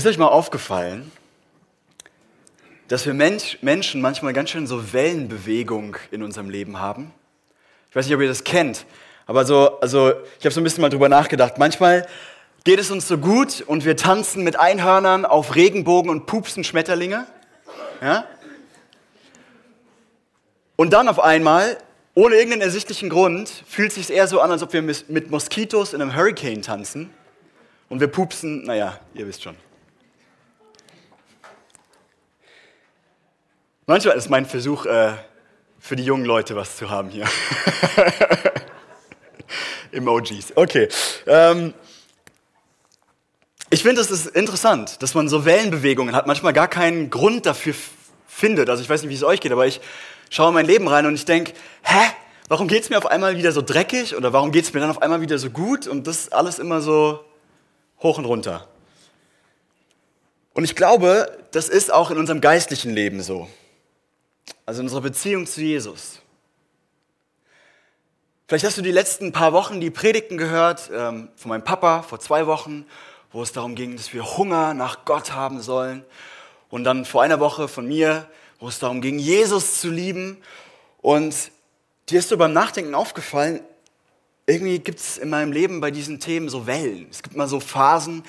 Ist euch mal aufgefallen, dass wir Mensch, Menschen manchmal ganz schön so Wellenbewegung in unserem Leben haben? Ich weiß nicht, ob ihr das kennt, aber so, also ich habe so ein bisschen mal drüber nachgedacht. Manchmal geht es uns so gut und wir tanzen mit Einhörnern auf Regenbogen und pupsen Schmetterlinge. Ja? Und dann auf einmal, ohne irgendeinen ersichtlichen Grund, fühlt es sich eher so an, als ob wir mit Moskitos in einem Hurricane tanzen. Und wir pupsen, naja, ihr wisst schon. Manchmal ist mein Versuch, äh, für die jungen Leute was zu haben hier. Emojis. Okay. Ähm, ich finde, es ist interessant, dass man so Wellenbewegungen hat, manchmal gar keinen Grund dafür findet. Also ich weiß nicht, wie es euch geht, aber ich schaue in mein Leben rein und ich denke, hä, warum geht es mir auf einmal wieder so dreckig oder warum geht es mir dann auf einmal wieder so gut und das alles immer so hoch und runter. Und ich glaube, das ist auch in unserem geistlichen Leben so also in unserer Beziehung zu Jesus. Vielleicht hast du die letzten paar Wochen die Predigten gehört ähm, von meinem Papa vor zwei Wochen, wo es darum ging, dass wir Hunger nach Gott haben sollen. Und dann vor einer Woche von mir, wo es darum ging, Jesus zu lieben. Und dir ist so beim Nachdenken aufgefallen, irgendwie gibt es in meinem Leben bei diesen Themen so Wellen. Es gibt mal so Phasen,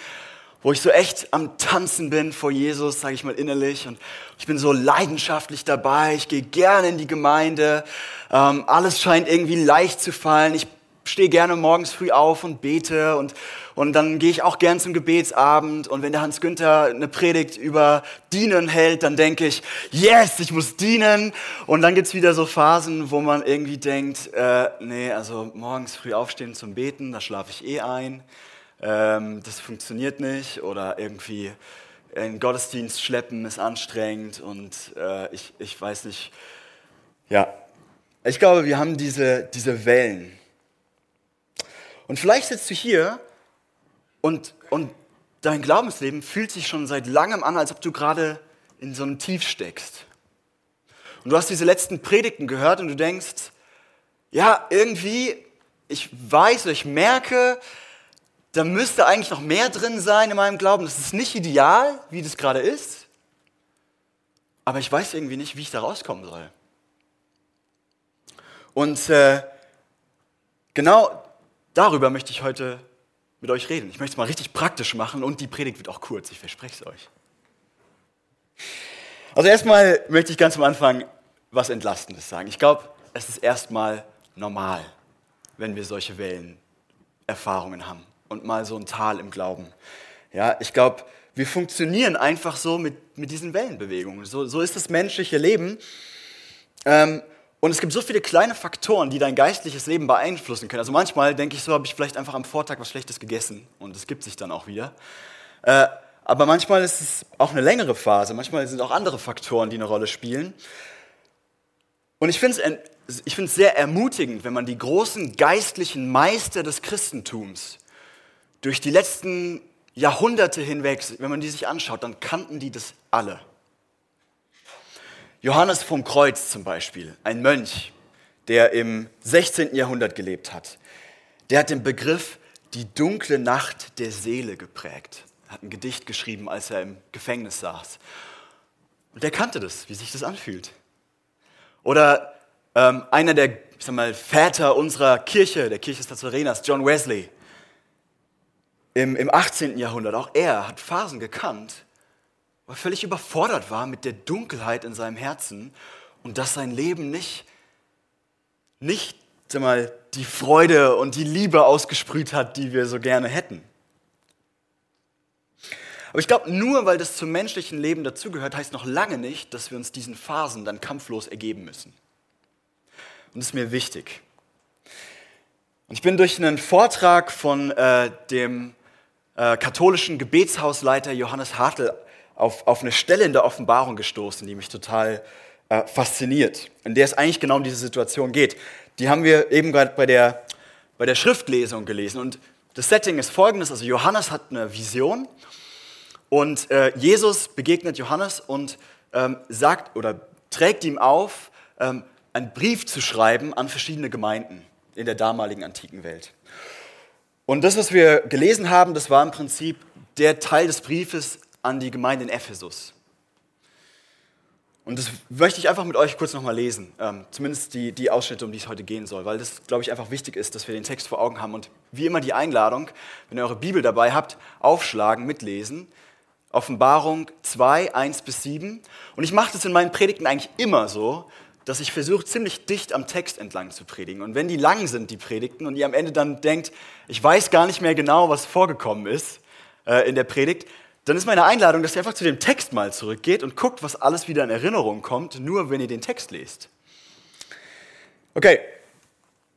wo ich so echt am Tanzen bin vor Jesus, sage ich mal innerlich. Und ich bin so leidenschaftlich dabei. Ich gehe gerne in die Gemeinde. Ähm, alles scheint irgendwie leicht zu fallen. Ich stehe gerne morgens früh auf und bete und, und dann gehe ich auch gern zum Gebetsabend und wenn der Hans Günther eine Predigt über Dienen hält, dann denke ich, yes, ich muss dienen und dann gibt's wieder so Phasen, wo man irgendwie denkt, äh, nee, also morgens früh aufstehen zum Beten, da schlafe ich eh ein ähm, das funktioniert nicht oder irgendwie in Gottesdienst schleppen ist anstrengend und äh, ich, ich weiß nicht. Ja, ich glaube, wir haben diese, diese Wellen. Und vielleicht sitzt du hier und, und dein Glaubensleben fühlt sich schon seit langem an, als ob du gerade in so einem Tief steckst. Und du hast diese letzten Predigten gehört und du denkst, ja, irgendwie, ich weiß, ich merke, da müsste eigentlich noch mehr drin sein in meinem Glauben. Das ist nicht ideal, wie das gerade ist. Aber ich weiß irgendwie nicht, wie ich da rauskommen soll. Und äh, genau darüber möchte ich heute mit euch reden. Ich möchte es mal richtig praktisch machen und die Predigt wird auch kurz, ich verspreche es euch. Also erstmal möchte ich ganz am Anfang was Entlastendes sagen. Ich glaube, es ist erstmal normal, wenn wir solche Wellenerfahrungen haben und mal so ein Tal im Glauben. Ja, ich glaube, wir funktionieren einfach so mit, mit diesen Wellenbewegungen. So, so ist das menschliche Leben. Ähm, und es gibt so viele kleine Faktoren, die dein geistliches Leben beeinflussen können. Also manchmal denke ich so, habe ich vielleicht einfach am Vortag was Schlechtes gegessen und es gibt sich dann auch wieder. Äh, aber manchmal ist es auch eine längere Phase. Manchmal sind auch andere Faktoren, die eine Rolle spielen. Und ich finde es ich sehr ermutigend, wenn man die großen geistlichen Meister des Christentums durch die letzten Jahrhunderte hinweg, wenn man die sich anschaut, dann kannten die das alle. Johannes vom Kreuz zum Beispiel, ein Mönch, der im 16. Jahrhundert gelebt hat, der hat den Begriff die dunkle Nacht der Seele geprägt. Er hat ein Gedicht geschrieben, als er im Gefängnis saß. Und der kannte das, wie sich das anfühlt. Oder ähm, einer der ich sag mal, Väter unserer Kirche, der Kirche des Nazareners, John Wesley, im, im 18. Jahrhundert, auch er hat Phasen gekannt, wo er völlig überfordert war mit der Dunkelheit in seinem Herzen und dass sein Leben nicht, nicht sag mal, die Freude und die Liebe ausgesprüht hat, die wir so gerne hätten. Aber ich glaube, nur weil das zum menschlichen Leben dazugehört, heißt noch lange nicht, dass wir uns diesen Phasen dann kampflos ergeben müssen. Und das ist mir wichtig. Und ich bin durch einen Vortrag von äh, dem äh, katholischen Gebetshausleiter Johannes Hartl auf, auf eine Stelle in der Offenbarung gestoßen, die mich total äh, fasziniert, in der es eigentlich genau um diese Situation geht. Die haben wir eben gerade bei der, bei der Schriftlesung gelesen. Und das Setting ist folgendes, also Johannes hat eine Vision und äh, Jesus begegnet Johannes und ähm, sagt oder trägt ihm auf, ähm, einen Brief zu schreiben an verschiedene Gemeinden in der damaligen antiken Welt. Und das, was wir gelesen haben, das war im Prinzip der Teil des Briefes, an die Gemeinde in Ephesus. Und das möchte ich einfach mit euch kurz nochmal lesen, ähm, zumindest die, die Ausschnitte, um die es heute gehen soll, weil das, glaube ich, einfach wichtig ist, dass wir den Text vor Augen haben. Und wie immer die Einladung, wenn ihr eure Bibel dabei habt, aufschlagen, mitlesen. Offenbarung 2, 1 bis 7. Und ich mache das in meinen Predigten eigentlich immer so, dass ich versuche, ziemlich dicht am Text entlang zu predigen. Und wenn die lang sind, die Predigten, und ihr am Ende dann denkt, ich weiß gar nicht mehr genau, was vorgekommen ist äh, in der Predigt, dann ist meine Einladung, dass ihr einfach zu dem Text mal zurückgeht und guckt, was alles wieder in Erinnerung kommt, nur wenn ihr den Text lest. Okay,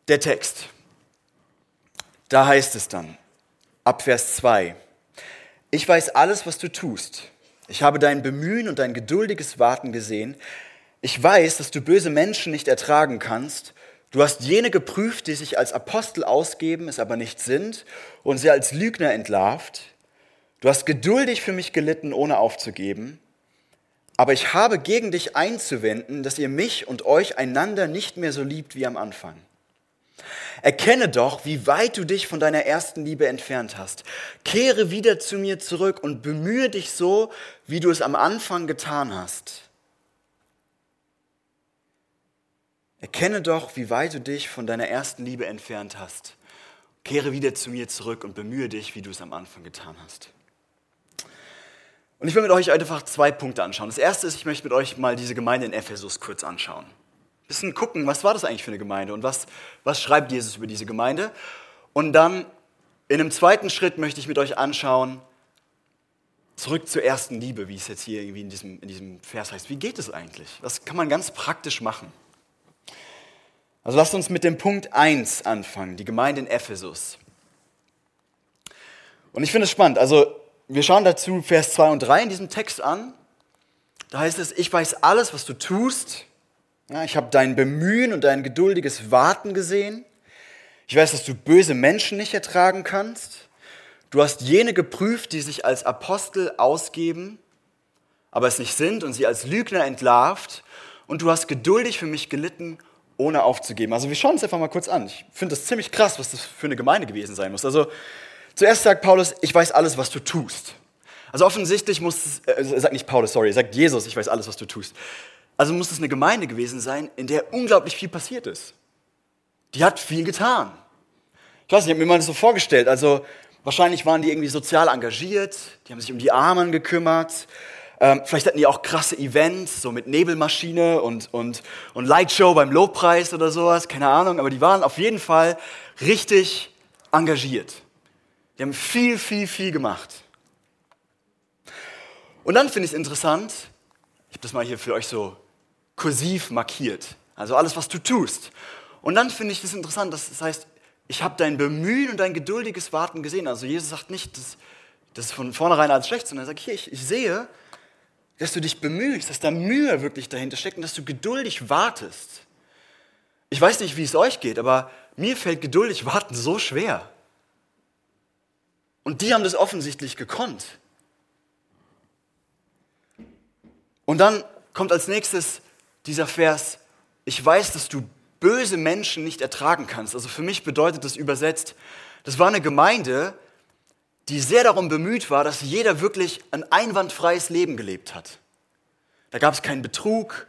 der Text. Da heißt es dann, ab Vers 2, ich weiß alles, was du tust. Ich habe dein Bemühen und dein geduldiges Warten gesehen. Ich weiß, dass du böse Menschen nicht ertragen kannst. Du hast jene geprüft, die sich als Apostel ausgeben, es aber nicht sind, und sie als Lügner entlarvt. Du hast geduldig für mich gelitten, ohne aufzugeben. Aber ich habe gegen dich einzuwenden, dass ihr mich und euch einander nicht mehr so liebt wie am Anfang. Erkenne doch, wie weit du dich von deiner ersten Liebe entfernt hast. Kehre wieder zu mir zurück und bemühe dich so, wie du es am Anfang getan hast. Erkenne doch, wie weit du dich von deiner ersten Liebe entfernt hast. Kehre wieder zu mir zurück und bemühe dich, wie du es am Anfang getan hast. Und ich will mit euch einfach zwei Punkte anschauen. Das erste ist, ich möchte mit euch mal diese Gemeinde in Ephesus kurz anschauen. Ein bisschen gucken, was war das eigentlich für eine Gemeinde und was, was schreibt Jesus über diese Gemeinde. Und dann in einem zweiten Schritt möchte ich mit euch anschauen, zurück zur ersten Liebe, wie es jetzt hier irgendwie in diesem, in diesem Vers heißt. Wie geht es eigentlich? Was kann man ganz praktisch machen? Also lasst uns mit dem Punkt 1 anfangen, die Gemeinde in Ephesus. Und ich finde es spannend. Also wir schauen dazu Vers 2 und 3 in diesem Text an. Da heißt es, ich weiß alles, was du tust. Ja, ich habe dein Bemühen und dein geduldiges Warten gesehen. Ich weiß, dass du böse Menschen nicht ertragen kannst. Du hast jene geprüft, die sich als Apostel ausgeben, aber es nicht sind und sie als Lügner entlarvt. Und du hast geduldig für mich gelitten, ohne aufzugeben. Also wir schauen uns einfach mal kurz an. Ich finde das ziemlich krass, was das für eine Gemeinde gewesen sein muss. Also Zuerst sagt Paulus, ich weiß alles, was du tust. Also offensichtlich muss es, äh, sagt nicht Paulus, sorry, sagt Jesus, ich weiß alles, was du tust. Also muss es eine Gemeinde gewesen sein, in der unglaublich viel passiert ist. Die hat viel getan. Ich weiß nicht, ich habe mir mal das so vorgestellt. Also wahrscheinlich waren die irgendwie sozial engagiert, die haben sich um die Armen gekümmert. Ähm, vielleicht hatten die auch krasse Events, so mit Nebelmaschine und, und, und Lightshow beim Lobpreis oder sowas, keine Ahnung. Aber die waren auf jeden Fall richtig engagiert. Die haben viel, viel, viel gemacht. Und dann finde ich es interessant, ich habe das mal hier für euch so kursiv markiert, also alles, was du tust. Und dann finde ich es interessant, dass das heißt, ich habe dein Bemühen und dein geduldiges Warten gesehen. Also Jesus sagt nicht, dass das ist von vornherein alles schlecht, sondern er sagt, hier, ich, ich sehe, dass du dich bemühst, dass da Mühe wirklich dahinter steckt und dass du geduldig wartest. Ich weiß nicht, wie es euch geht, aber mir fällt geduldig warten so schwer. Und die haben das offensichtlich gekonnt. Und dann kommt als nächstes dieser Vers, ich weiß, dass du böse Menschen nicht ertragen kannst. Also für mich bedeutet das übersetzt, das war eine Gemeinde, die sehr darum bemüht war, dass jeder wirklich ein einwandfreies Leben gelebt hat. Da gab es keinen Betrug,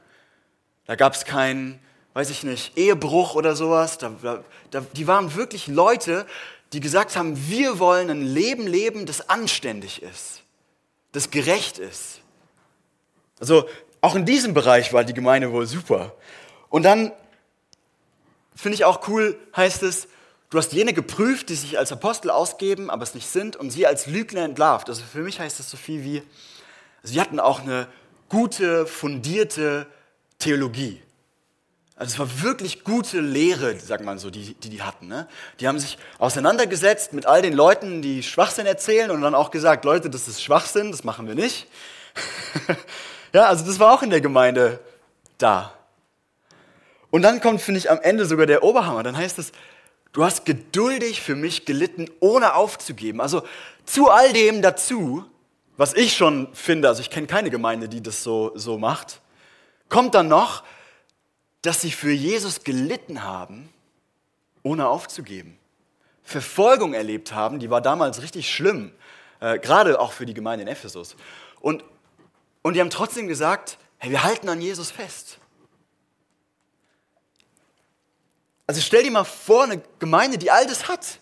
da gab es keinen, weiß ich nicht, Ehebruch oder sowas. Da, da, die waren wirklich Leute, die gesagt haben, wir wollen ein Leben leben, das anständig ist, das gerecht ist. Also auch in diesem Bereich war die Gemeinde wohl super. Und dann finde ich auch cool, heißt es, du hast jene geprüft, die sich als Apostel ausgeben, aber es nicht sind, und sie als Lügner entlarvt. Also für mich heißt das so viel wie, sie hatten auch eine gute, fundierte Theologie. Also es war wirklich gute Lehre, sagt man so, die die, die hatten. Ne? Die haben sich auseinandergesetzt mit all den Leuten, die Schwachsinn erzählen und dann auch gesagt, Leute, das ist Schwachsinn, das machen wir nicht. ja, also das war auch in der Gemeinde da. Und dann kommt, finde ich, am Ende sogar der Oberhammer. Dann heißt es, du hast geduldig für mich gelitten, ohne aufzugeben. Also zu all dem dazu, was ich schon finde, also ich kenne keine Gemeinde, die das so, so macht, kommt dann noch, dass sie für Jesus gelitten haben, ohne aufzugeben. Verfolgung erlebt haben, die war damals richtig schlimm, äh, gerade auch für die Gemeinde in Ephesus. Und, und die haben trotzdem gesagt, hey, wir halten an Jesus fest. Also stell dir mal vor, eine Gemeinde, die all das hat.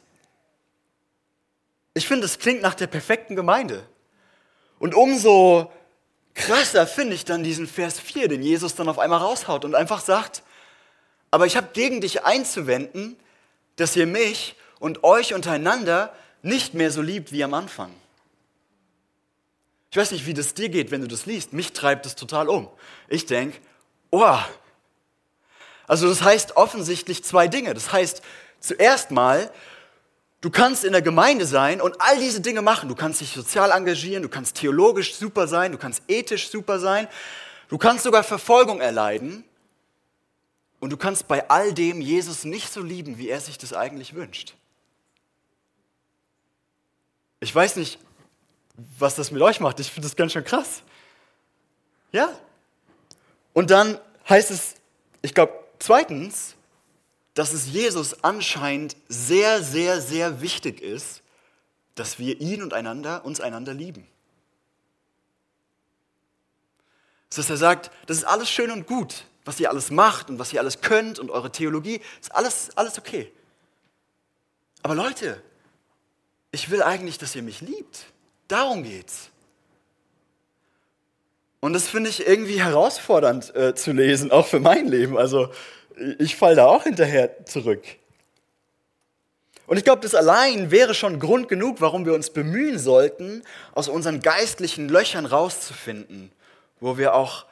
Ich finde, das klingt nach der perfekten Gemeinde. Und umso krasser finde ich dann diesen Vers 4, den Jesus dann auf einmal raushaut und einfach sagt, aber ich habe gegen dich einzuwenden, dass ihr mich und euch untereinander nicht mehr so liebt wie am Anfang. Ich weiß nicht, wie das dir geht, wenn du das liest. Mich treibt es total um. Ich denke, oh. Also das heißt offensichtlich zwei Dinge. Das heißt, zuerst mal, du kannst in der Gemeinde sein und all diese Dinge machen. Du kannst dich sozial engagieren, du kannst theologisch super sein, du kannst ethisch super sein, du kannst sogar Verfolgung erleiden. Und du kannst bei all dem Jesus nicht so lieben, wie er sich das eigentlich wünscht. Ich weiß nicht, was das mit euch macht. Ich finde das ganz schön krass. Ja. Und dann heißt es, ich glaube, zweitens, dass es Jesus anscheinend sehr, sehr, sehr wichtig ist, dass wir ihn und einander, uns einander lieben. Dass er sagt, das ist alles schön und gut, was ihr alles macht und was ihr alles könnt und eure Theologie, ist alles, alles okay. Aber Leute, ich will eigentlich, dass ihr mich liebt. Darum geht's. Und das finde ich irgendwie herausfordernd äh, zu lesen, auch für mein Leben. Also ich falle da auch hinterher zurück. Und ich glaube, das allein wäre schon Grund genug, warum wir uns bemühen sollten, aus unseren geistlichen Löchern rauszufinden, wo wir auch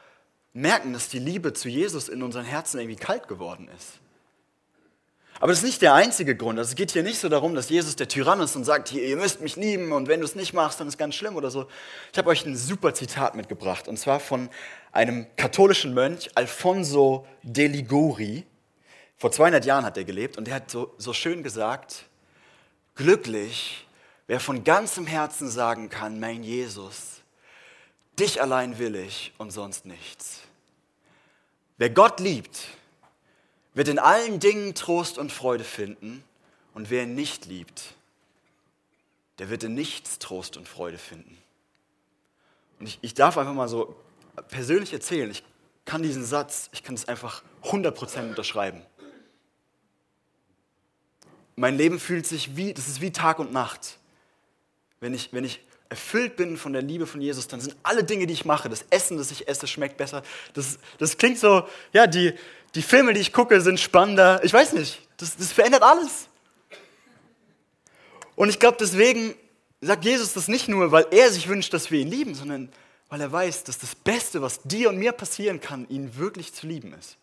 merken, dass die Liebe zu Jesus in unseren Herzen irgendwie kalt geworden ist. Aber das ist nicht der einzige Grund. Also es geht hier nicht so darum, dass Jesus der Tyrann ist und sagt, ihr müsst mich lieben und wenn du es nicht machst, dann ist es ganz schlimm oder so. Ich habe euch ein super Zitat mitgebracht und zwar von einem katholischen Mönch, Alfonso de Liguri. Vor 200 Jahren hat er gelebt und er hat so, so schön gesagt, glücklich, wer von ganzem Herzen sagen kann, mein Jesus, dich allein will ich und sonst nichts. Wer Gott liebt, wird in allen Dingen Trost und Freude finden und wer ihn nicht liebt, der wird in nichts Trost und Freude finden. Und ich, ich darf einfach mal so persönlich erzählen, ich kann diesen Satz, ich kann es einfach 100% unterschreiben. Mein Leben fühlt sich wie, das ist wie Tag und Nacht. Wenn ich, wenn ich erfüllt bin von der Liebe von Jesus, dann sind alle Dinge, die ich mache, das Essen, das ich esse, schmeckt besser. Das, das klingt so, ja, die, die Filme, die ich gucke, sind spannender. Ich weiß nicht, das, das verändert alles. Und ich glaube, deswegen sagt Jesus das nicht nur, weil er sich wünscht, dass wir ihn lieben, sondern weil er weiß, dass das Beste, was dir und mir passieren kann, ihn wirklich zu lieben ist.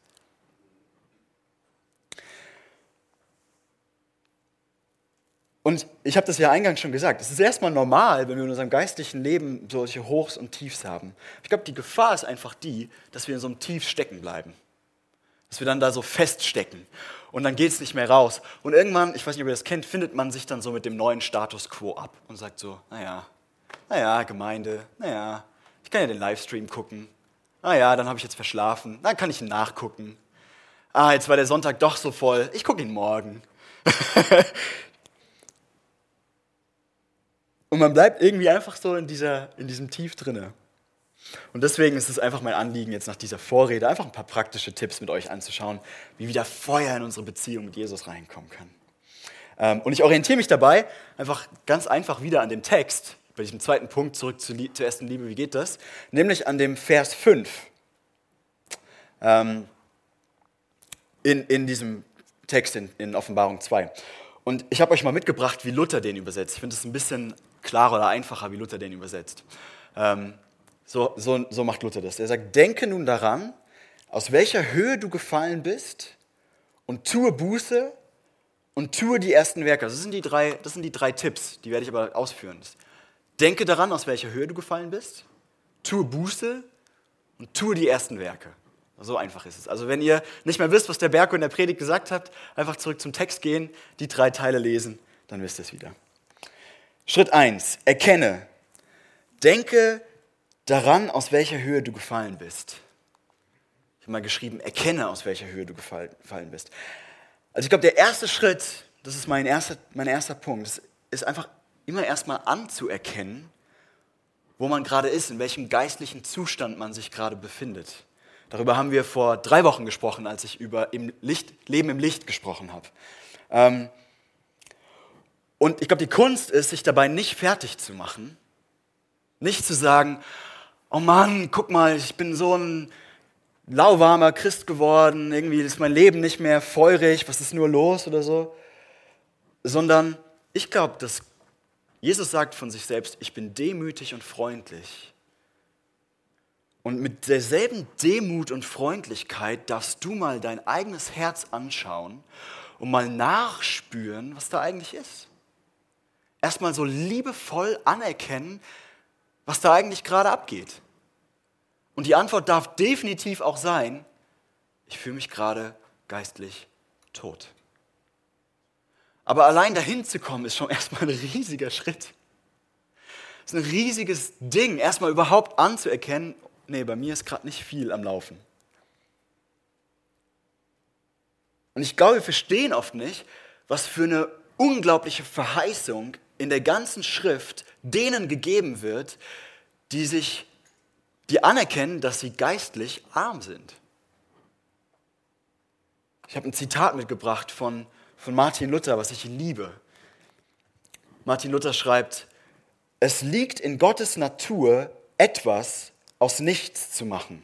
Und ich habe das ja eingangs schon gesagt, es ist erstmal normal, wenn wir in unserem geistlichen Leben solche Hochs und Tiefs haben. Ich glaube, die Gefahr ist einfach die, dass wir in so einem Tief stecken bleiben. Dass wir dann da so feststecken und dann geht es nicht mehr raus. Und irgendwann, ich weiß nicht, ob ihr das kennt, findet man sich dann so mit dem neuen Status quo ab und sagt so, naja, naja, Gemeinde, naja, ich kann ja den Livestream gucken. Naja, dann habe ich jetzt verschlafen, dann kann ich ihn nachgucken. Ah, jetzt war der Sonntag doch so voll, ich gucke ihn morgen. Und man bleibt irgendwie einfach so in, dieser, in diesem Tief drinne. Und deswegen ist es einfach mein Anliegen, jetzt nach dieser Vorrede einfach ein paar praktische Tipps mit euch anzuschauen, wie wieder Feuer in unsere Beziehung mit Jesus reinkommen kann. Ähm, und ich orientiere mich dabei einfach ganz einfach wieder an dem Text, bei diesem zweiten Punkt zurück zur, zur ersten Liebe, wie geht das? Nämlich an dem Vers 5. Ähm, in, in diesem Text in, in Offenbarung 2. Und ich habe euch mal mitgebracht, wie Luther den übersetzt. Ich finde es ein bisschen klarer oder einfacher, wie Luther den übersetzt. Ähm, so, so, so macht Luther das. Er sagt, denke nun daran, aus welcher Höhe du gefallen bist und tue Buße und tue die ersten Werke. Das sind die drei, das sind die drei Tipps, die werde ich aber ausführen. Denke daran, aus welcher Höhe du gefallen bist, tue Buße und tue die ersten Werke. So einfach ist es. Also wenn ihr nicht mehr wisst, was der Berg in der Predigt gesagt hat, einfach zurück zum Text gehen, die drei Teile lesen, dann wisst ihr es wieder. Schritt 1. Erkenne. Denke daran, aus welcher Höhe du gefallen bist. Ich habe mal geschrieben, erkenne, aus welcher Höhe du gefallen bist. Also ich glaube, der erste Schritt, das ist mein erster, mein erster Punkt, ist einfach immer erstmal anzuerkennen, wo man gerade ist, in welchem geistlichen Zustand man sich gerade befindet. Darüber haben wir vor drei Wochen gesprochen, als ich über im Licht, Leben im Licht gesprochen habe. Ähm, und ich glaube, die Kunst ist, sich dabei nicht fertig zu machen, nicht zu sagen, oh Mann, guck mal, ich bin so ein lauwarmer Christ geworden, irgendwie ist mein Leben nicht mehr feurig, was ist nur los oder so, sondern ich glaube, dass Jesus sagt von sich selbst, ich bin demütig und freundlich. Und mit derselben Demut und Freundlichkeit darfst du mal dein eigenes Herz anschauen und mal nachspüren, was da eigentlich ist. Erstmal so liebevoll anerkennen, was da eigentlich gerade abgeht. Und die Antwort darf definitiv auch sein, ich fühle mich gerade geistlich tot. Aber allein dahin zu kommen, ist schon erstmal ein riesiger Schritt. Es ist ein riesiges Ding, erstmal überhaupt anzuerkennen, nee, bei mir ist gerade nicht viel am Laufen. Und ich glaube, wir verstehen oft nicht, was für eine unglaubliche Verheißung in der ganzen Schrift denen gegeben wird, die sich, die anerkennen, dass sie geistlich arm sind. Ich habe ein Zitat mitgebracht von, von Martin Luther, was ich liebe. Martin Luther schreibt, es liegt in Gottes Natur, etwas aus nichts zu machen.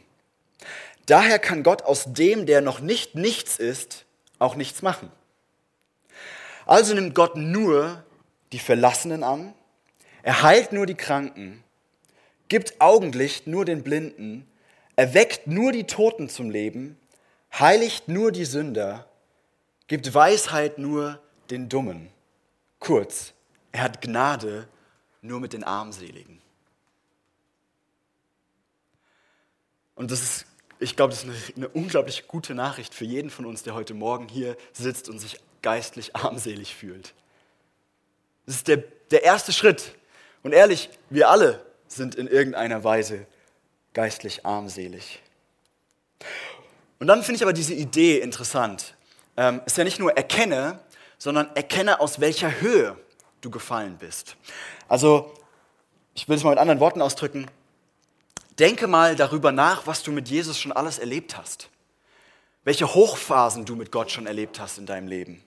Daher kann Gott aus dem, der noch nicht nichts ist, auch nichts machen. Also nimmt Gott nur die Verlassenen an, er heilt nur die Kranken, gibt Augenlicht nur den Blinden, erweckt nur die Toten zum Leben, heiligt nur die Sünder, gibt Weisheit nur den Dummen. Kurz, er hat Gnade nur mit den Armseligen. Und das ist, ich glaube, das ist eine, eine unglaublich gute Nachricht für jeden von uns, der heute Morgen hier sitzt und sich geistlich armselig fühlt. Das ist der, der erste Schritt. Und ehrlich, wir alle sind in irgendeiner Weise geistlich armselig. Und dann finde ich aber diese Idee interessant. Ähm, ist ja nicht nur erkenne, sondern erkenne, aus welcher Höhe du gefallen bist. Also, ich will es mal mit anderen Worten ausdrücken. Denke mal darüber nach, was du mit Jesus schon alles erlebt hast. Welche Hochphasen du mit Gott schon erlebt hast in deinem Leben.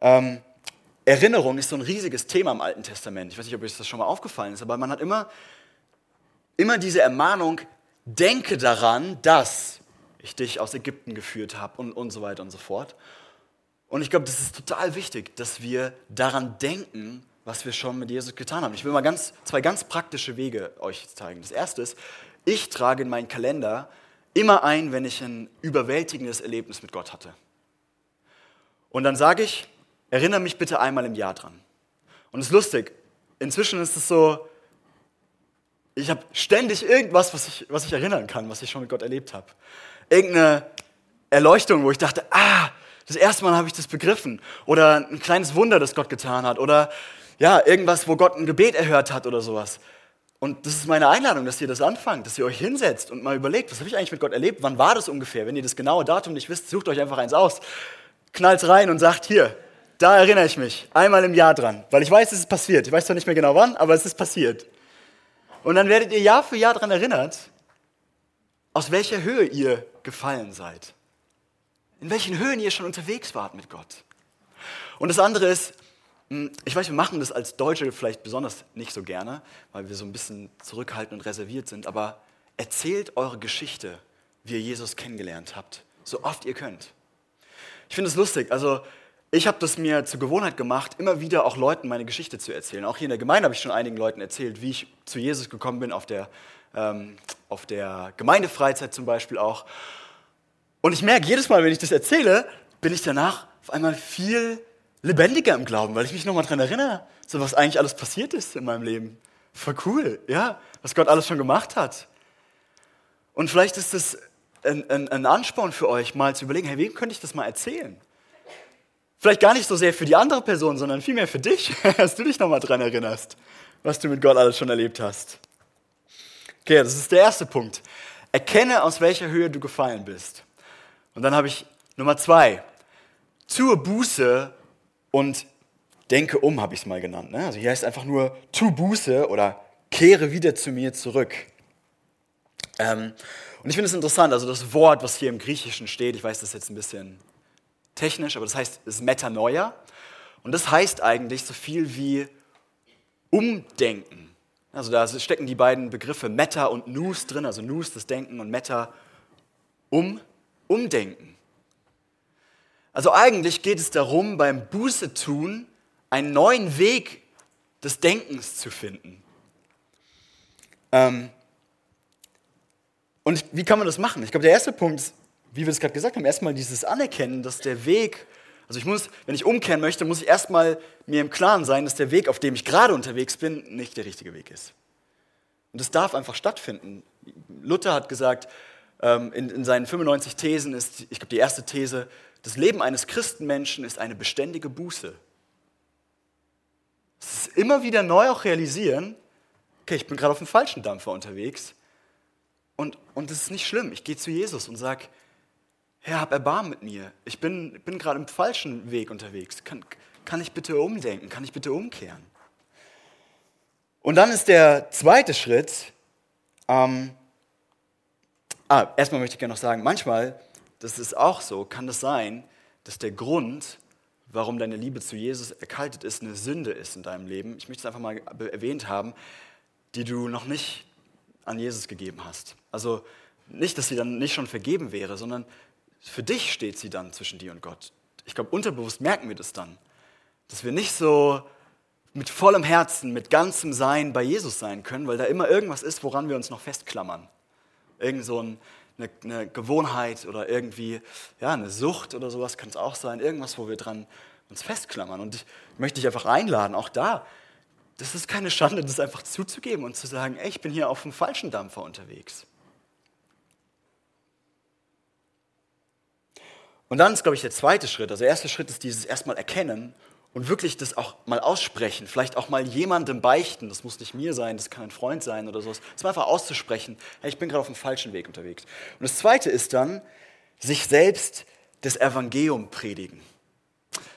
Ähm, Erinnerung ist so ein riesiges Thema im Alten Testament. Ich weiß nicht, ob euch das schon mal aufgefallen ist, aber man hat immer, immer diese Ermahnung, denke daran, dass ich dich aus Ägypten geführt habe und, und so weiter und so fort. Und ich glaube, das ist total wichtig, dass wir daran denken, was wir schon mit Jesus getan haben. Ich will mal ganz, zwei ganz praktische Wege euch zeigen. Das erste ist, ich trage in meinen Kalender immer ein, wenn ich ein überwältigendes Erlebnis mit Gott hatte. Und dann sage ich, erinnere mich bitte einmal im Jahr dran. Und es ist lustig, inzwischen ist es so, ich habe ständig irgendwas, was ich, was ich erinnern kann, was ich schon mit Gott erlebt habe. Irgendeine Erleuchtung, wo ich dachte, ah, das erste Mal habe ich das begriffen. Oder ein kleines Wunder, das Gott getan hat. Oder ja, irgendwas, wo Gott ein Gebet erhört hat oder sowas. Und das ist meine Einladung, dass ihr das anfangt, dass ihr euch hinsetzt und mal überlegt, was habe ich eigentlich mit Gott erlebt? Wann war das ungefähr? Wenn ihr das genaue Datum nicht wisst, sucht euch einfach eins aus, knallt rein und sagt, hier, da erinnere ich mich einmal im Jahr dran, weil ich weiß, es ist passiert. Ich weiß zwar nicht mehr genau wann, aber es ist passiert. Und dann werdet ihr Jahr für Jahr daran erinnert, aus welcher Höhe ihr gefallen seid. In welchen Höhen ihr schon unterwegs wart mit Gott. Und das andere ist, hm, ich weiß, wir machen das als Deutsche vielleicht besonders nicht so gerne, weil wir so ein bisschen zurückhaltend und reserviert sind, aber erzählt eure Geschichte, wie ihr Jesus kennengelernt habt, so oft ihr könnt. Ich finde es lustig, also ich habe das mir zur Gewohnheit gemacht, immer wieder auch Leuten meine Geschichte zu erzählen. Auch hier in der Gemeinde habe ich schon einigen Leuten erzählt, wie ich zu Jesus gekommen bin, auf der, ähm, auf der Gemeindefreizeit zum Beispiel auch. Und ich merke, jedes Mal, wenn ich das erzähle, bin ich danach auf einmal viel lebendiger im Glauben, weil ich mich nochmal daran erinnere, so was eigentlich alles passiert ist in meinem Leben. Voll cool, ja, was Gott alles schon gemacht hat. Und vielleicht ist das ein, ein, ein Ansporn für euch, mal zu überlegen, hey, wem könnte ich das mal erzählen? Vielleicht gar nicht so sehr für die andere Person, sondern vielmehr für dich, dass du dich nochmal daran erinnerst, was du mit Gott alles schon erlebt hast. Okay, das ist der erste Punkt. Erkenne, aus welcher Höhe du gefallen bist. Und dann habe ich Nummer zwei. Tue Buße und denke um, habe ich es mal genannt. Ne? Also hier heißt einfach nur, tu Buße oder kehre wieder zu mir zurück. Ähm, und ich finde es interessant, also das Wort, was hier im Griechischen steht, ich weiß, das jetzt ein bisschen technisch, aber das heißt, es ist Metanoia. Und das heißt eigentlich so viel wie umdenken. Also da stecken die beiden Begriffe Meta und Nous drin, also Nous das Denken und Meta um, umdenken. Also eigentlich geht es darum, beim Buße tun einen neuen Weg des Denkens zu finden. Ähm, und wie kann man das machen? Ich glaube, der erste Punkt ist, wie wir es gerade gesagt haben, erstmal dieses Anerkennen, dass der Weg, also ich muss, wenn ich umkehren möchte, muss ich erstmal mir im Klaren sein, dass der Weg, auf dem ich gerade unterwegs bin, nicht der richtige Weg ist. Und das darf einfach stattfinden. Luther hat gesagt, ähm, in, in seinen 95 Thesen ist, ich glaube, die erste These, das Leben eines Christenmenschen ist eine beständige Buße. Es ist immer wieder neu auch realisieren, okay, ich bin gerade auf dem falschen Dampfer unterwegs und, und ist nicht schlimm. Ich gehe zu Jesus und sage, Herr, hab Erbarmen mit mir. Ich bin, bin gerade im falschen Weg unterwegs. Kann, kann ich bitte umdenken? Kann ich bitte umkehren? Und dann ist der zweite Schritt, ähm, ah, erstmal möchte ich gerne noch sagen, manchmal, das ist auch so, kann das sein, dass der Grund, warum deine Liebe zu Jesus erkaltet ist, eine Sünde ist in deinem Leben. Ich möchte es einfach mal erwähnt haben, die du noch nicht an Jesus gegeben hast. Also nicht, dass sie dann nicht schon vergeben wäre, sondern für dich steht sie dann zwischen dir und Gott. Ich glaube, unterbewusst merken wir das dann, dass wir nicht so mit vollem Herzen, mit ganzem Sein bei Jesus sein können, weil da immer irgendwas ist, woran wir uns noch festklammern. Irgend so ein, eine, eine, Gewohnheit oder irgendwie ja, eine Sucht oder sowas kann es auch sein. Irgendwas, wo wir dran uns festklammern. Und ich möchte dich einfach einladen, auch da das ist keine Schande, das einfach zuzugeben und zu sagen, ey, ich bin hier auf dem falschen Dampfer unterwegs. Und dann ist, glaube ich, der zweite Schritt. Also der erste Schritt ist dieses erstmal erkennen und wirklich das auch mal aussprechen. Vielleicht auch mal jemandem beichten. Das muss nicht mir sein, das kann ein Freund sein oder sowas. Das mal einfach auszusprechen. Hey, ich bin gerade auf dem falschen Weg unterwegs. Und das zweite ist dann, sich selbst das Evangelium predigen.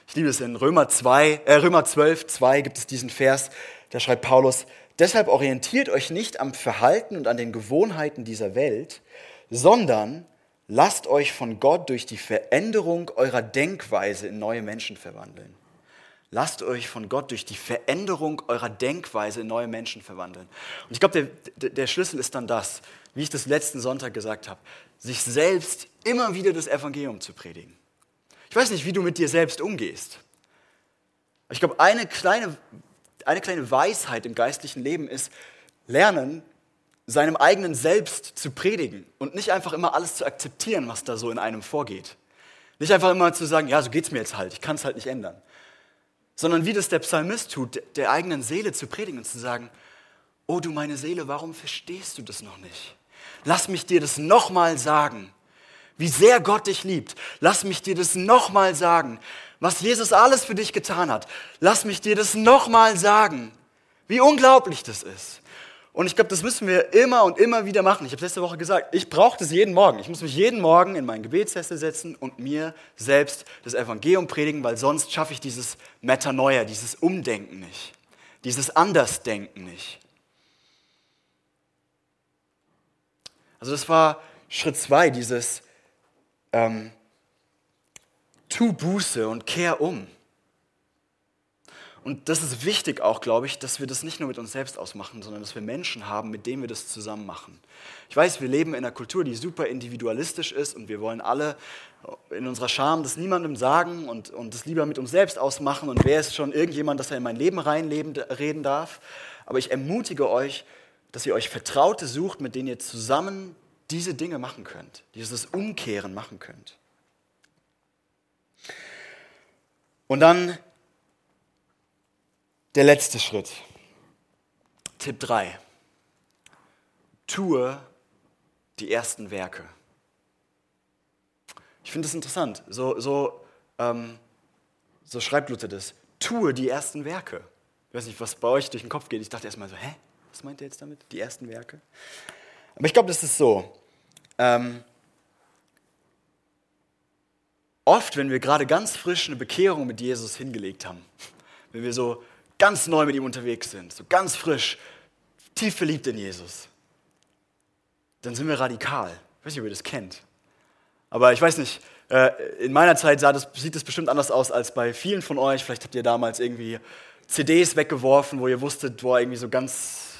Ich liebe es in Römer, 2, äh, Römer 12, 2 gibt es diesen Vers, da schreibt Paulus, deshalb orientiert euch nicht am Verhalten und an den Gewohnheiten dieser Welt, sondern lasst euch von Gott durch die Veränderung eurer Denkweise in neue Menschen verwandeln. Lasst euch von Gott durch die Veränderung eurer Denkweise in neue Menschen verwandeln. Und ich glaube, der, der Schlüssel ist dann das, wie ich das letzten Sonntag gesagt habe, sich selbst immer wieder das Evangelium zu predigen. Ich weiß nicht, wie du mit dir selbst umgehst. Ich glaube, eine kleine, eine kleine Weisheit im geistlichen Leben ist, lernen, seinem eigenen Selbst zu predigen und nicht einfach immer alles zu akzeptieren, was da so in einem vorgeht. Nicht einfach immer zu sagen, ja, so geht es mir jetzt halt, ich kann es halt nicht ändern. Sondern wie das der Psalmist tut, der eigenen Seele zu predigen und zu sagen, oh du meine Seele, warum verstehst du das noch nicht? Lass mich dir das nochmal sagen wie sehr Gott dich liebt. Lass mich dir das nochmal sagen, was Jesus alles für dich getan hat. Lass mich dir das nochmal sagen, wie unglaublich das ist. Und ich glaube, das müssen wir immer und immer wieder machen. Ich habe letzte Woche gesagt, ich brauche das jeden Morgen. Ich muss mich jeden Morgen in meinen Gebetssessel setzen und mir selbst das Evangelium predigen, weil sonst schaffe ich dieses Metanoia, dieses Umdenken nicht, dieses Andersdenken nicht. Also das war Schritt zwei, dieses ähm, tu Buße und kehr um. Und das ist wichtig auch, glaube ich, dass wir das nicht nur mit uns selbst ausmachen, sondern dass wir Menschen haben, mit denen wir das zusammen machen. Ich weiß, wir leben in einer Kultur, die super individualistisch ist und wir wollen alle in unserer Scham das niemandem sagen und, und das lieber mit uns selbst ausmachen und wer ist schon irgendjemand, dass er in mein Leben reinreden darf. Aber ich ermutige euch, dass ihr euch Vertraute sucht, mit denen ihr zusammen diese Dinge machen könnt, dieses Umkehren machen könnt. Und dann der letzte Schritt. Tipp 3. Tue die ersten Werke. Ich finde das interessant. So, so, ähm, so schreibt Luther das. Tue die ersten Werke. Ich weiß nicht, was bei euch durch den Kopf geht. Ich dachte erstmal so, hä? Was meint er jetzt damit? Die ersten Werke? Aber ich glaube, das ist so. Ähm, oft, wenn wir gerade ganz frisch eine Bekehrung mit Jesus hingelegt haben, wenn wir so ganz neu mit ihm unterwegs sind, so ganz frisch, tief verliebt in Jesus, dann sind wir radikal. Ich weiß nicht, ob ihr das kennt. Aber ich weiß nicht, äh, in meiner Zeit das, sieht es bestimmt anders aus als bei vielen von euch. Vielleicht habt ihr damals irgendwie CDs weggeworfen, wo ihr wusstet, boah, irgendwie so ganz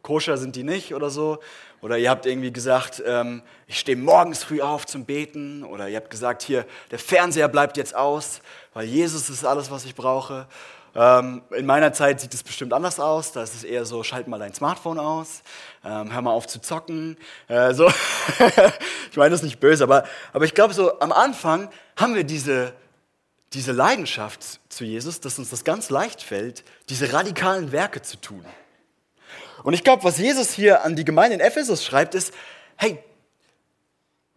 koscher sind die nicht oder so. Oder ihr habt irgendwie gesagt, ähm, ich stehe morgens früh auf zum Beten. Oder ihr habt gesagt, hier, der Fernseher bleibt jetzt aus, weil Jesus ist alles, was ich brauche. Ähm, in meiner Zeit sieht es bestimmt anders aus. Da ist es eher so, schalt mal dein Smartphone aus, ähm, hör mal auf zu zocken. Äh, so. ich meine das ist nicht böse, aber, aber ich glaube, so am Anfang haben wir diese, diese Leidenschaft zu Jesus, dass uns das ganz leicht fällt, diese radikalen Werke zu tun. Und ich glaube, was Jesus hier an die Gemeinde in Ephesus schreibt, ist, hey,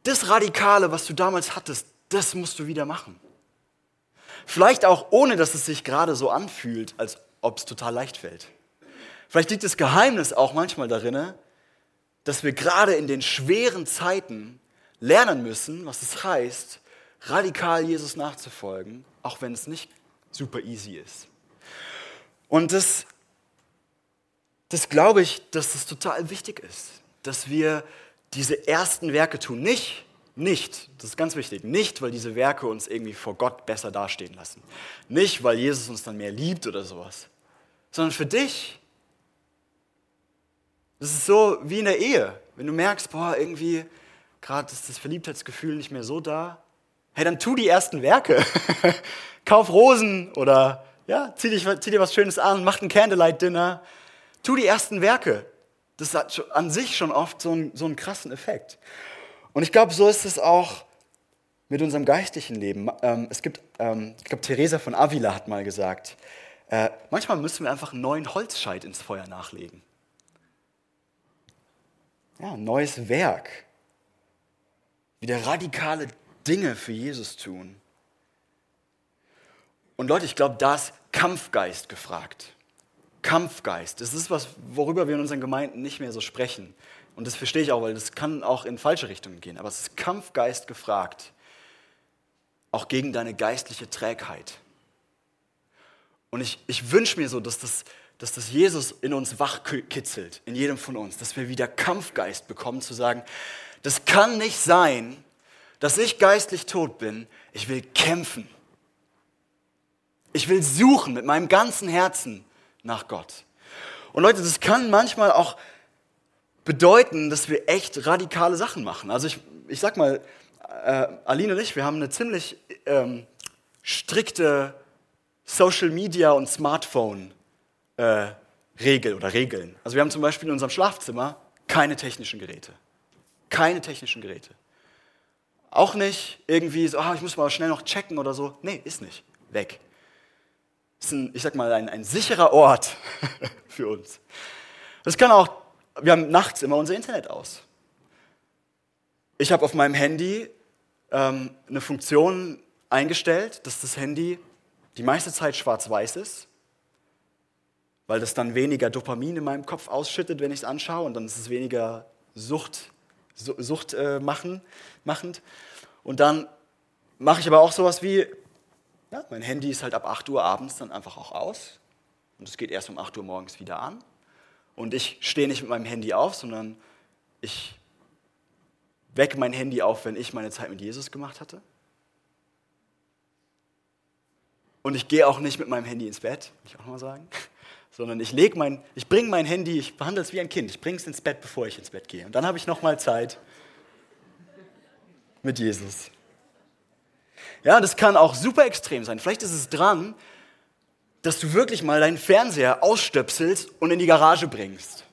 das Radikale, was du damals hattest, das musst du wieder machen. Vielleicht auch ohne, dass es sich gerade so anfühlt, als ob es total leicht fällt. Vielleicht liegt das Geheimnis auch manchmal darin, dass wir gerade in den schweren Zeiten lernen müssen, was es heißt, radikal Jesus nachzufolgen, auch wenn es nicht super easy ist. Und das das glaube ich, dass das total wichtig ist, dass wir diese ersten Werke tun. Nicht, nicht, das ist ganz wichtig, nicht, weil diese Werke uns irgendwie vor Gott besser dastehen lassen. Nicht, weil Jesus uns dann mehr liebt oder sowas, sondern für dich. Das ist so wie in der Ehe. Wenn du merkst, boah, irgendwie gerade ist das Verliebtheitsgefühl nicht mehr so da, hey, dann tu die ersten Werke. Kauf Rosen oder ja, zieh, dich, zieh dir was Schönes an, mach ein Candlelight-Dinner, Tu die ersten Werke. Das hat an sich schon oft so einen, so einen krassen Effekt. Und ich glaube, so ist es auch mit unserem geistlichen Leben. Ähm, es gibt, ähm, ich glaube, Teresa von Avila hat mal gesagt, äh, manchmal müssen wir einfach einen neuen Holzscheit ins Feuer nachlegen. Ja, ein neues Werk. Wieder radikale Dinge für Jesus tun. Und Leute, ich glaube, da ist Kampfgeist gefragt. Kampfgeist. Das ist was, worüber wir in unseren Gemeinden nicht mehr so sprechen. Und das verstehe ich auch, weil das kann auch in falsche Richtungen gehen. Aber es ist Kampfgeist gefragt. Auch gegen deine geistliche Trägheit. Und ich, ich wünsche mir so, dass das, dass das Jesus in uns wachkitzelt, in jedem von uns, dass wir wieder Kampfgeist bekommen, zu sagen, das kann nicht sein, dass ich geistlich tot bin. Ich will kämpfen. Ich will suchen mit meinem ganzen Herzen nach Gott. Und Leute, das kann manchmal auch bedeuten, dass wir echt radikale Sachen machen. Also ich, ich sag mal, äh, Aline und ich, wir haben eine ziemlich ähm, strikte Social Media und Smartphone äh, Regel oder Regeln. Also wir haben zum Beispiel in unserem Schlafzimmer keine technischen Geräte. Keine technischen Geräte. Auch nicht irgendwie so, ah, ich muss mal schnell noch checken oder so. Nee, ist nicht. Weg ist ein, ich sag mal, ein, ein sicherer Ort für uns. Das kann auch, wir haben nachts immer unser Internet aus. Ich habe auf meinem Handy ähm, eine Funktion eingestellt, dass das Handy die meiste Zeit schwarz-weiß ist, weil das dann weniger Dopamin in meinem Kopf ausschüttet, wenn ich es anschaue, und dann ist es weniger Sucht, Sucht äh, machen, machend. Und dann mache ich aber auch sowas wie, ja, mein Handy ist halt ab 8 Uhr abends dann einfach auch aus und es geht erst um 8 Uhr morgens wieder an. Und ich stehe nicht mit meinem Handy auf, sondern ich wecke mein Handy auf, wenn ich meine Zeit mit Jesus gemacht hatte. Und ich gehe auch nicht mit meinem Handy ins Bett, will ich auch mal sagen, sondern ich ich bringe mein Handy, ich behandle es wie ein Kind, ich bringe es ins Bett, bevor ich ins Bett gehe. Und dann habe ich noch mal Zeit mit Jesus. Ja, das kann auch super extrem sein. Vielleicht ist es dran, dass du wirklich mal deinen Fernseher ausstöpselst und in die Garage bringst.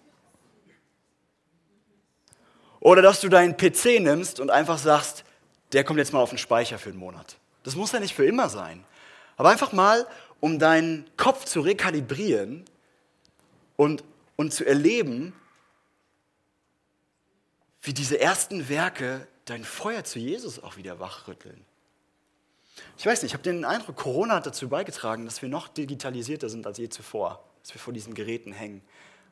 Oder dass du deinen PC nimmst und einfach sagst, der kommt jetzt mal auf den Speicher für einen Monat. Das muss ja nicht für immer sein. Aber einfach mal, um deinen Kopf zu rekalibrieren und, und zu erleben, wie diese ersten Werke dein Feuer zu Jesus auch wieder wachrütteln. Ich weiß nicht, ich habe den Eindruck, Corona hat dazu beigetragen, dass wir noch digitalisierter sind als je zuvor, dass wir vor diesen Geräten hängen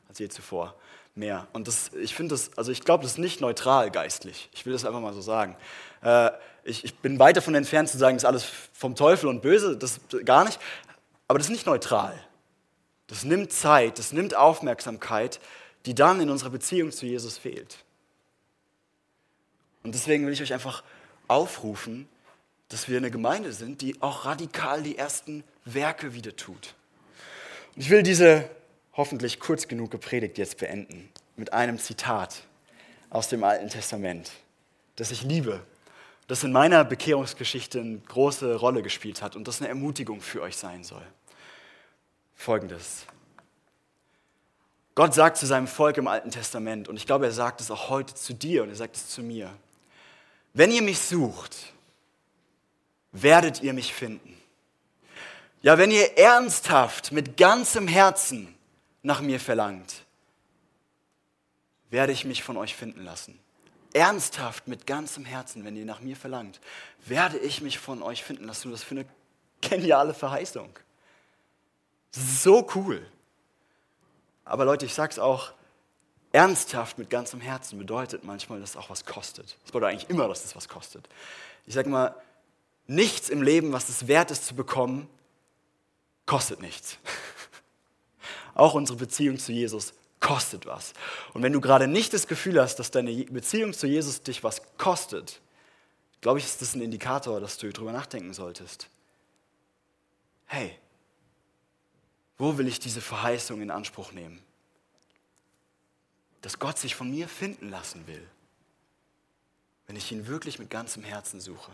als je zuvor mehr. Und das, ich finde das, also ich glaube, das ist nicht neutral geistlich. Ich will das einfach mal so sagen. Äh, ich, ich bin weit davon entfernt zu sagen, das ist alles vom Teufel und böse, das gar nicht. Aber das ist nicht neutral. Das nimmt Zeit, das nimmt Aufmerksamkeit, die dann in unserer Beziehung zu Jesus fehlt. Und deswegen will ich euch einfach aufrufen, dass wir eine Gemeinde sind, die auch radikal die ersten Werke wieder tut. Und ich will diese hoffentlich kurz genug gepredigt jetzt beenden mit einem Zitat aus dem Alten Testament, das ich liebe, das in meiner Bekehrungsgeschichte eine große Rolle gespielt hat und das eine Ermutigung für euch sein soll. Folgendes. Gott sagt zu seinem Volk im Alten Testament, und ich glaube, er sagt es auch heute zu dir und er sagt es zu mir, wenn ihr mich sucht, werdet ihr mich finden. Ja, wenn ihr ernsthaft mit ganzem Herzen nach mir verlangt, werde ich mich von euch finden lassen. Ernsthaft mit ganzem Herzen, wenn ihr nach mir verlangt, werde ich mich von euch finden lassen. Das für eine geniale Verheißung. Ist so cool. Aber Leute, ich sag's auch, ernsthaft mit ganzem Herzen bedeutet manchmal, dass es auch was kostet. Das bedeutet eigentlich immer, dass es was kostet. Ich sage mal, nichts im Leben, was es wert ist zu bekommen, kostet nichts. Auch unsere Beziehung zu Jesus kostet was. Und wenn du gerade nicht das Gefühl hast, dass deine Beziehung zu Jesus dich was kostet, glaube ich, ist das ein Indikator, dass du darüber nachdenken solltest. Hey, wo will ich diese Verheißung in Anspruch nehmen? Dass Gott sich von mir finden lassen will, wenn ich ihn wirklich mit ganzem Herzen suche.